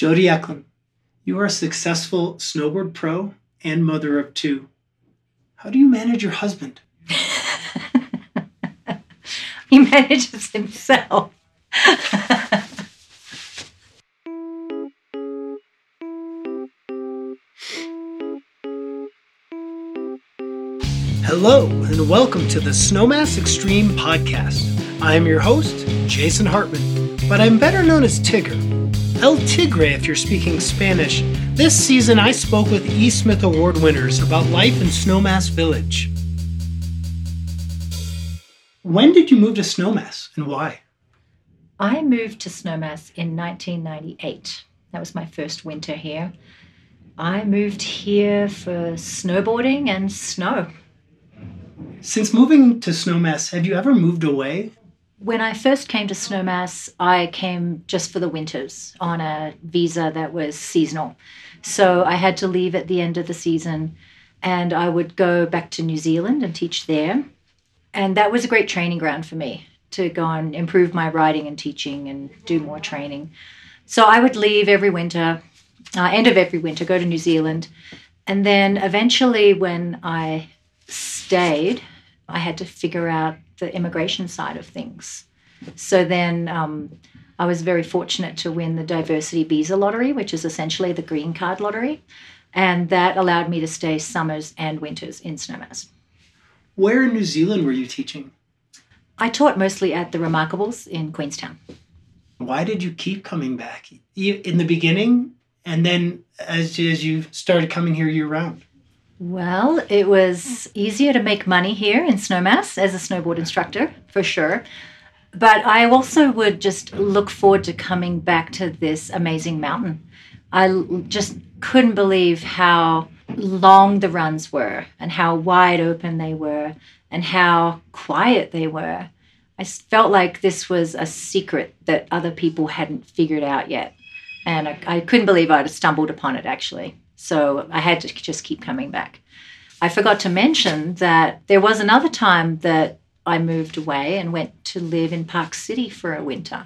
Jodie Eklund, you are a successful snowboard pro and mother of two. How do you manage your husband? he manages himself. Hello, and welcome to the Snowmass Extreme Podcast. I am your host, Jason Hartman, but I'm better known as Tigger. El Tigre, if you're speaking Spanish. This season, I spoke with E. Smith Award winners about life in Snowmass Village. When did you move to Snowmass and why? I moved to Snowmass in 1998. That was my first winter here. I moved here for snowboarding and snow. Since moving to Snowmass, have you ever moved away? When I first came to Snowmass, I came just for the winters on a visa that was seasonal. So I had to leave at the end of the season and I would go back to New Zealand and teach there. And that was a great training ground for me to go and improve my writing and teaching and do more training. So I would leave every winter, uh, end of every winter, go to New Zealand. And then eventually, when I stayed, I had to figure out the immigration side of things. So then um, I was very fortunate to win the diversity visa lottery, which is essentially the green card lottery. And that allowed me to stay summers and winters in Snowmass. Where in New Zealand were you teaching? I taught mostly at the Remarkables in Queenstown. Why did you keep coming back in the beginning and then as, as you started coming here year round? Well, it was easier to make money here in Snowmass as a snowboard instructor, for sure. But I also would just look forward to coming back to this amazing mountain. I just couldn't believe how long the runs were and how wide open they were and how quiet they were. I felt like this was a secret that other people hadn't figured out yet. And I, I couldn't believe I'd stumbled upon it actually. So I had to just keep coming back. I forgot to mention that there was another time that I moved away and went to live in Park City for a winter.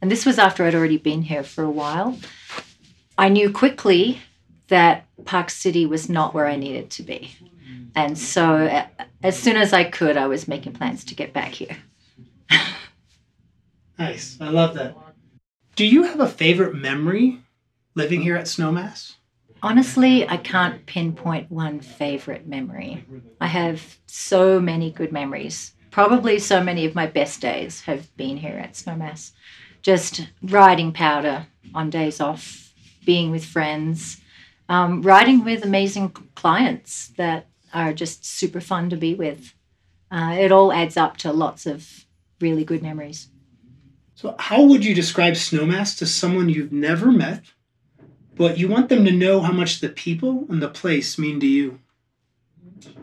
And this was after I'd already been here for a while. I knew quickly that Park City was not where I needed to be. And so as soon as I could, I was making plans to get back here. nice. I love that. Do you have a favorite memory living here at Snowmass? Honestly, I can't pinpoint one favorite memory. I have so many good memories. Probably so many of my best days have been here at Snowmass. Just riding powder on days off, being with friends, um, riding with amazing clients that are just super fun to be with. Uh, it all adds up to lots of really good memories. So, how would you describe Snowmass to someone you've never met but you want them to know how much the people and the place mean to you.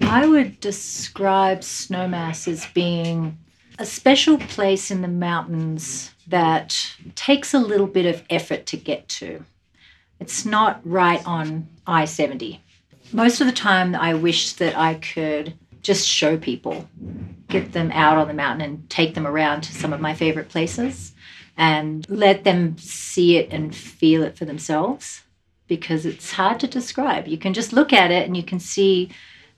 I would describe Snowmass as being a special place in the mountains that takes a little bit of effort to get to. It's not right on I 70. Most of the time, I wish that I could just show people, get them out on the mountain and take them around to some of my favorite places and let them see it and feel it for themselves because it's hard to describe. You can just look at it and you can see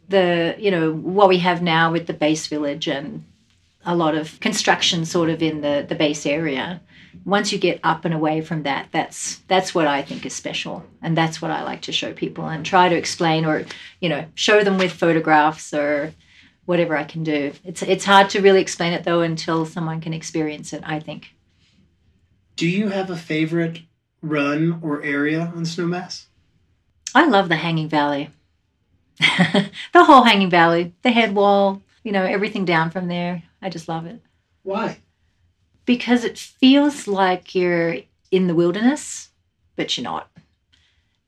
the, you know, what we have now with the base village and a lot of construction sort of in the, the base area. Once you get up and away from that, that's that's what I think is special. And that's what I like to show people and try to explain or, you know, show them with photographs or whatever I can do. It's it's hard to really explain it though until someone can experience it, I think. Do you have a favorite run or area on Snowmass? I love the Hanging Valley. the whole Hanging Valley, the head wall, you know, everything down from there. I just love it. Why? Because it feels like you're in the wilderness, but you're not.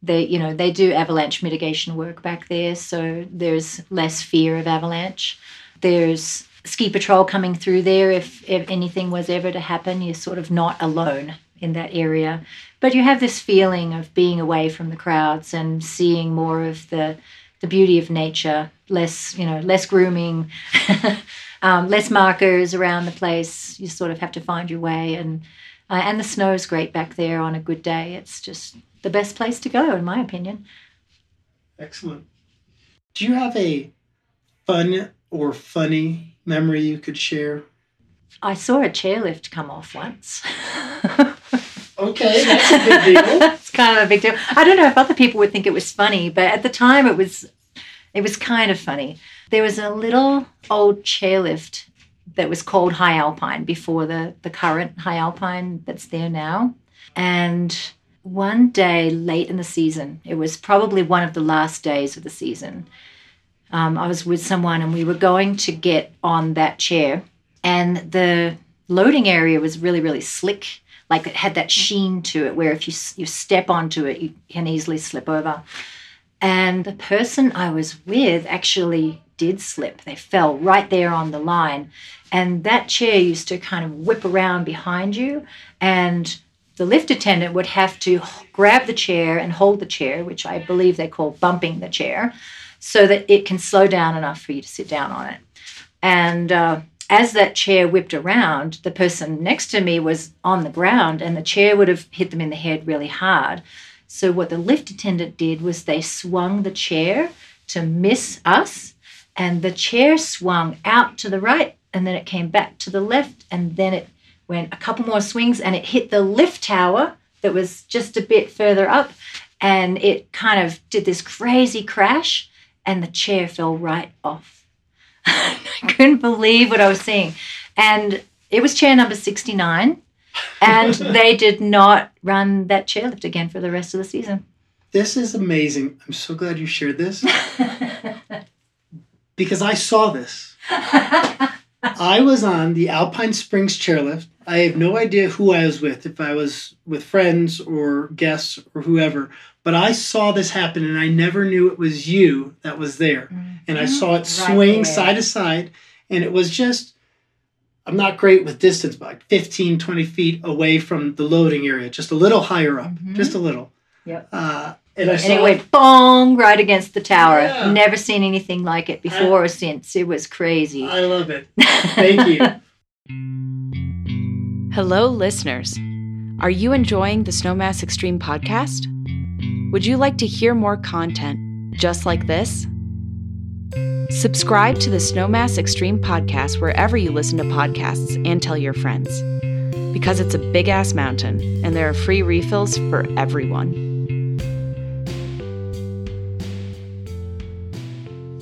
They, you know, they do avalanche mitigation work back there, so there's less fear of avalanche. There's ski patrol coming through there if, if anything was ever to happen. You're sort of not alone in that area. But you have this feeling of being away from the crowds and seeing more of the the beauty of nature, less you know, less grooming, um, less markers around the place. You sort of have to find your way, and Uh, and the snow is great back there on a good day. It's just the best place to go, in my opinion. Excellent. Do you have a fun or funny memory you could share? I saw a chairlift come off once. okay, that's a big deal. it's kind of a big deal. I don't know if other people would think it was funny, but at the time it was it was kind of funny. There was a little old chairlift that was called High Alpine before the, the current High Alpine that's there now. And one day late in the season, it was probably one of the last days of the season, um, I was with someone and we were going to get on that chair. And the loading area was really, really slick. Like it had that sheen to it where if you, you step onto it, you can easily slip over. And the person I was with actually did slip. They fell right there on the line. And that chair used to kind of whip around behind you. And the lift attendant would have to grab the chair and hold the chair, which I believe they call bumping the chair, so that it can slow down enough for you to sit down on it. And uh, as that chair whipped around, the person next to me was on the ground, and the chair would have hit them in the head really hard. So, what the lift attendant did was they swung the chair to miss us, and the chair swung out to the right, and then it came back to the left, and then it went a couple more swings, and it hit the lift tower that was just a bit further up, and it kind of did this crazy crash, and the chair fell right off. I couldn't believe what I was seeing. And it was chair number 69 and they did not run that chairlift again for the rest of the season. This is amazing. I'm so glad you shared this because I saw this. I was on the Alpine Springs chairlift. I have no idea who I was with, if I was with friends or guests or whoever, but I saw this happen and I never knew it was you that was there. Mm-hmm. And I saw it swing right side to side, and it was just I'm not great with distance, but like 15, 20 feet away from the loading area, just a little higher up, mm-hmm. just a little. Yep. Uh, and, I and it went bong right against the tower. Yeah. Never seen anything like it before I, or since. It was crazy. I love it. Thank you. Hello, listeners. Are you enjoying the Snowmass Extreme podcast? Would you like to hear more content just like this? Subscribe to the Snowmass Extreme podcast wherever you listen to podcasts and tell your friends. Because it's a big ass mountain and there are free refills for everyone.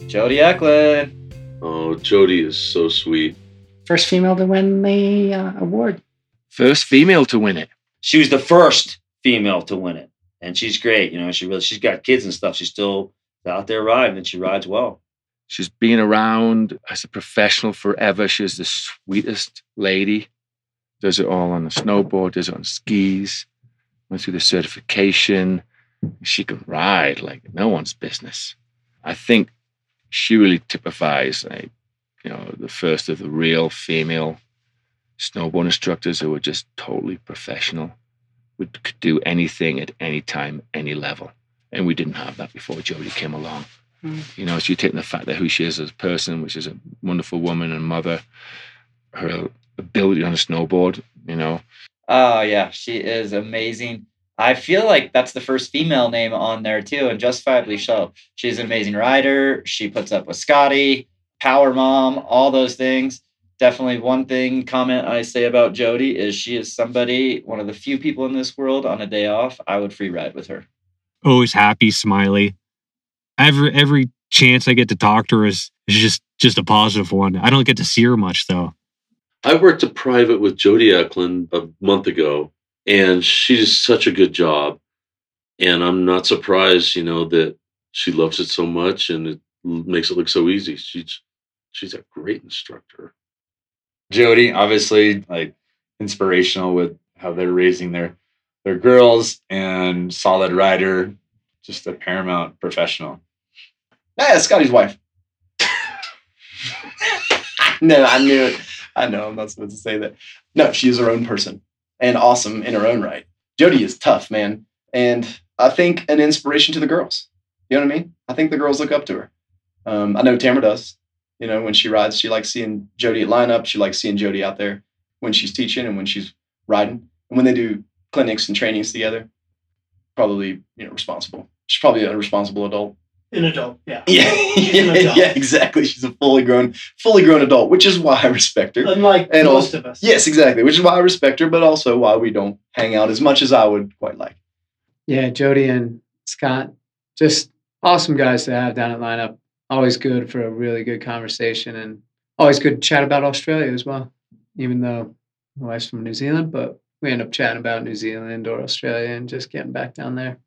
Jodie Eklund. Oh, Jodie is so sweet. First female to win the uh, award. First female to win it. She was the first female to win it, and she's great. You know, she really she's got kids and stuff. She's still out there riding, and she rides well. She's been around as a professional forever. She's the sweetest lady. Does it all on the snowboard, does it on skis, went through the certification. She can ride like no one's business. I think she really typifies like, you know, the first of the real female snowboard instructors who were just totally professional. We could do anything at any time, any level. And we didn't have that before Jodie came along. Mm. You know, so you take the fact that who she is as a person, which is a wonderful woman and mother, her ability on a snowboard, you know. Oh yeah, she is amazing. I feel like that's the first female name on there too, and justifiably so. She's an amazing rider. She puts up with Scotty, power mom, all those things. Definitely one thing comment I say about Jodie is she is somebody, one of the few people in this world on a day off, I would free ride with her. Always happy, smiley every every chance I get to talk to her is, is just just a positive one. I don't get to see her much though. I worked a private with Jodie Eklund a month ago, and she does such a good job. And I'm not surprised, you know, that she loves it so much and it makes it look so easy. She's she's a great instructor. Jodie, obviously, like inspirational with how they're raising their their girls and solid rider, just a paramount professional. Yeah, Scotty's wife. no, I knew it. I know I'm not supposed to say that. No, she is her own person and awesome in her own right. Jodie is tough, man. And I think an inspiration to the girls. You know what I mean? I think the girls look up to her. Um, I know Tamara does. You know, when she rides, she likes seeing Jodie at lineup. She likes seeing Jodie out there when she's teaching and when she's riding. And when they do clinics and trainings together, probably you know responsible. She's probably a responsible adult. An adult, yeah. Yeah, yeah, adult. yeah, exactly. She's a fully grown, fully grown adult, which is why I respect her. Unlike And most also- of us. Yes, exactly. Which is why I respect her, but also why we don't hang out as much as I would quite like. Yeah, Jodie and Scott, just awesome guys to have down at lineup. Always good for a really good conversation and always good to chat about Australia as well. Even though my wife's from New Zealand, but we end up chatting about New Zealand or Australia and just getting back down there.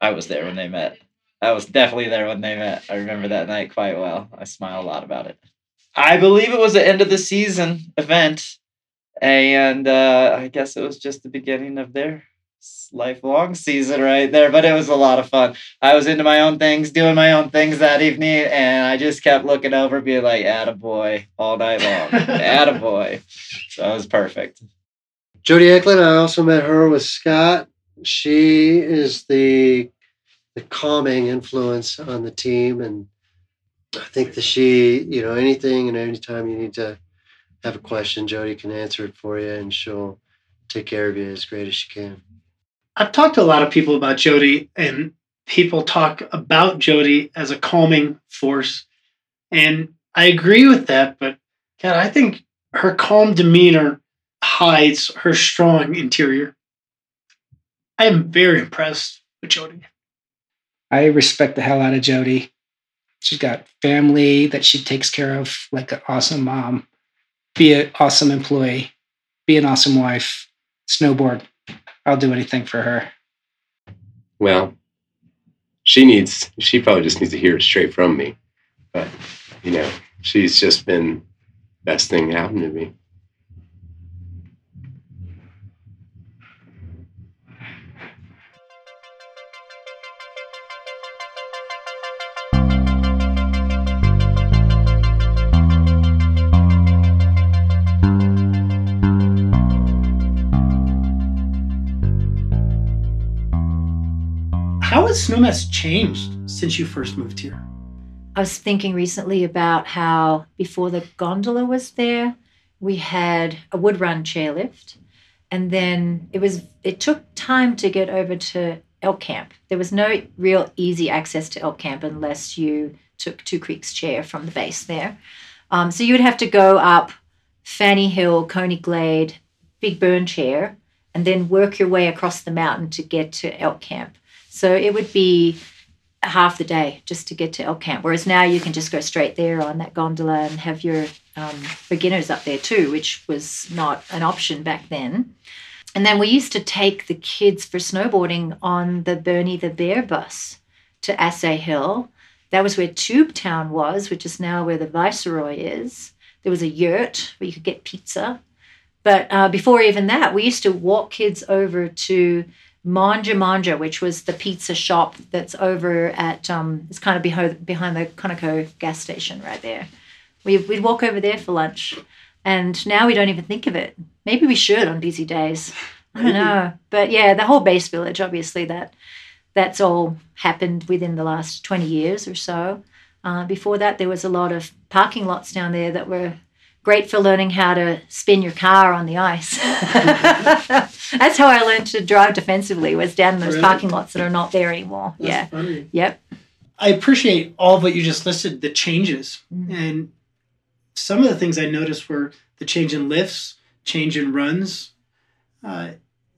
I was there when they met. I was definitely there when they met. I remember that night quite well. I smile a lot about it. I believe it was the end of the season event, and uh, I guess it was just the beginning of their lifelong season right there. But it was a lot of fun. I was into my own things, doing my own things that evening, and I just kept looking over, being like, "Attaboy," all night long. Attaboy. So it was perfect. Jodie Eklund, I also met her with Scott. She is the the calming influence on the team, and I think that she, you know, anything and anytime you need to have a question, Jodie can answer it for you, and she'll take care of you as great as she can. I've talked to a lot of people about Jodie, and people talk about Jodie as a calming force. And I agree with that, but God, I think her calm demeanor hides her strong interior. I am very impressed with Jodie. I respect the hell out of Jodie. She's got family that she takes care of like an awesome mom. Be an awesome employee. Be an awesome wife. Snowboard. I'll do anything for her. Well, she needs, she probably just needs to hear it straight from me. But, you know, she's just been best thing happened to me. Snowmass changed since you first moved here? I was thinking recently about how before the gondola was there, we had a wood run chairlift, and then it was it took time to get over to Elk Camp. There was no real easy access to Elk Camp unless you took Two Creeks chair from the base there. Um, so you would have to go up Fanny Hill, Coney Glade, Big Burn Chair, and then work your way across the mountain to get to Elk Camp. So it would be half the day just to get to Elk Camp. Whereas now you can just go straight there on that gondola and have your um, beginners up there too, which was not an option back then. And then we used to take the kids for snowboarding on the Bernie the Bear bus to Assay Hill. That was where Tube Town was, which is now where the Viceroy is. There was a yurt where you could get pizza. But uh, before even that, we used to walk kids over to Manja Manja, which was the pizza shop that's over at um, it's kind of behind behind the Conoco gas station right there. We we'd walk over there for lunch, and now we don't even think of it. Maybe we should on busy days. I don't know, but yeah, the whole base village, obviously that that's all happened within the last twenty years or so. Uh, before that, there was a lot of parking lots down there that were great for learning how to spin your car on the ice. That's how I learned to drive defensively was down in those Really? parking lots that are not there anymore. That's yeah. funny. Yep. I appreciate all of what you just listed, the changes. And some of the things I noticed were the change in lifts, change in runs. Uh,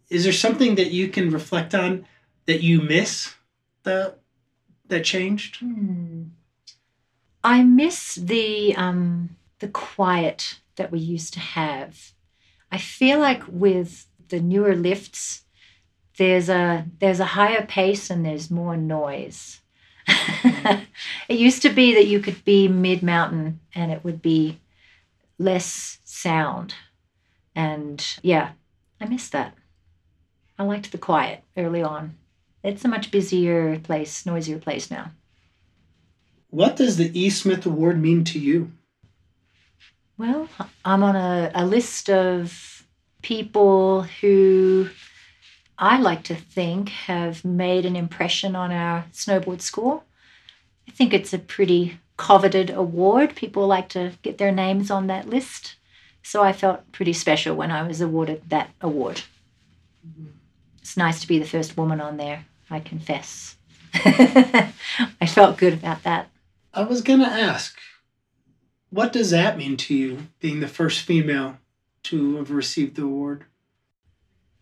is there something that you can reflect on that you miss the, that changed? Hmm. I miss the um, the quiet that we used to have. I feel like with the newer lifts, there's a there's a higher pace and there's more noise. it used to be that you could be mid mountain and it would be less sound, and yeah, I miss that. I liked the quiet early on. It's a much busier place, noisier place now. What does the E. Smith Award mean to you? Well, I'm on a, a list of people who I like to think have made an impression on our snowboard school. I think it's a pretty coveted award. People like to get their names on that list. So I felt pretty special when I was awarded that award. It's nice to be the first woman on there, I confess. I felt good about that. I was going to ask, what does that mean to you, being the first female to have received the award?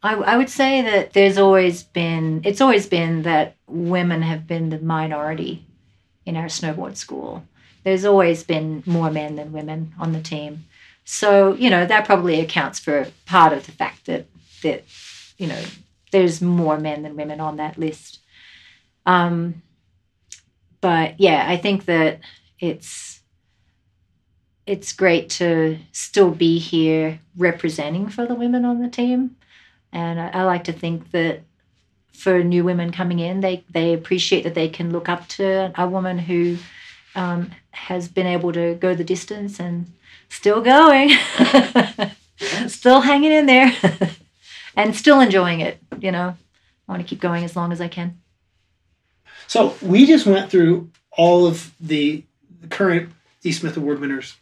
I, I would say that there's always been, it's always been that women have been the minority in our snowboard school. There's always been more men than women on the team. So, you know, that probably accounts for part of the fact that, that you know, there's more men than women on that list. Um, but yeah, I think that it's it's great to still be here representing for the women on the team, and I, I like to think that for new women coming in, they they appreciate that they can look up to a woman who um, has been able to go the distance and still going, still hanging in there, and still enjoying it. You know, I want to keep going as long as I can. So we just went through all of the current E. Smith Award winners,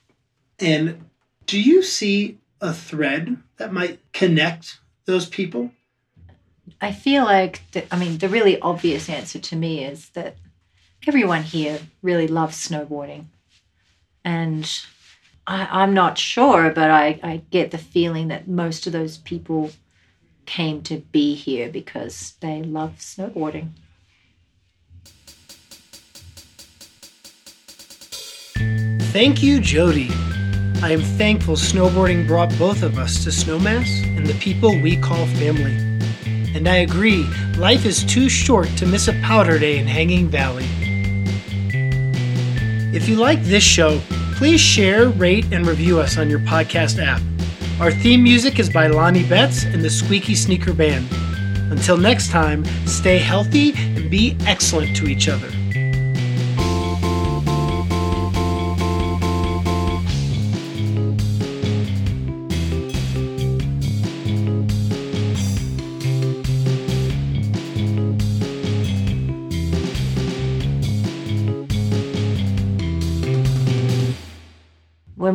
and do you see a thread that might connect those people? I feel like, the, I mean, the really obvious answer to me is that everyone here really loves snowboarding. And I, am not sure, but I, I get the feeling that most of those people came to be here because they love snowboarding. Thank you, Jodie. I am thankful snowboarding brought both of us to Snowmass and the people we call family. And I agree, life is too short to miss a powder day in Hanging Valley. If you like this show, please share, rate, and review us on your podcast app. Our theme music is by Lonnie Betts and the Squeaky Sneaker Band. Until next time, stay healthy and be excellent to each other.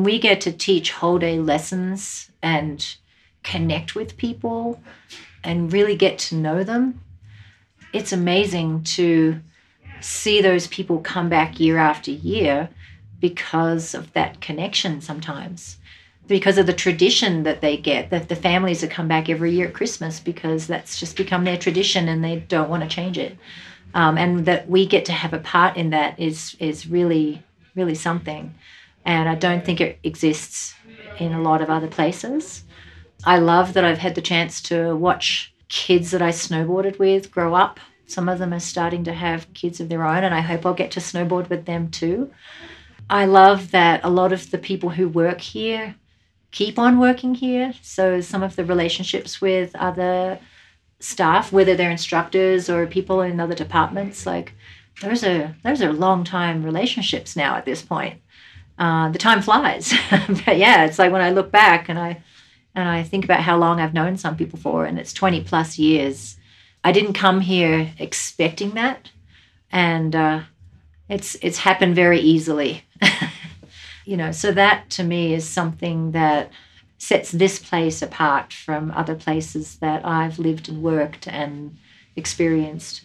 When we get to teach whole day lessons and connect with people and really get to know them, it's amazing to see those people come back year after year because of that connection sometimes because of the tradition that they get that the families that come back every year at christmas because that's just become their tradition and they don't want to change it. Um, and that we get to have a part in that is is really really something and I don't think it exists in a lot of other places. I love that I've had the chance to watch kids that I snowboarded with grow up. Some of them are starting to have kids of their own, and I hope I'll get to snowboard with them too. I love that a lot of the people who work here keep on working here. So some of the relationships with other staff, whether they're instructors or people in other departments, like those are those are long time relationships now at this point uh, the time flies. but yeah, it's like when I look back and I and I think about how long I've known some people for, and it's 20 plus years. I didn't come here expecting that, and uh, it's it's happened very easily. you know, so that to me is something that sets this place apart from other places that I've lived and worked and experienced.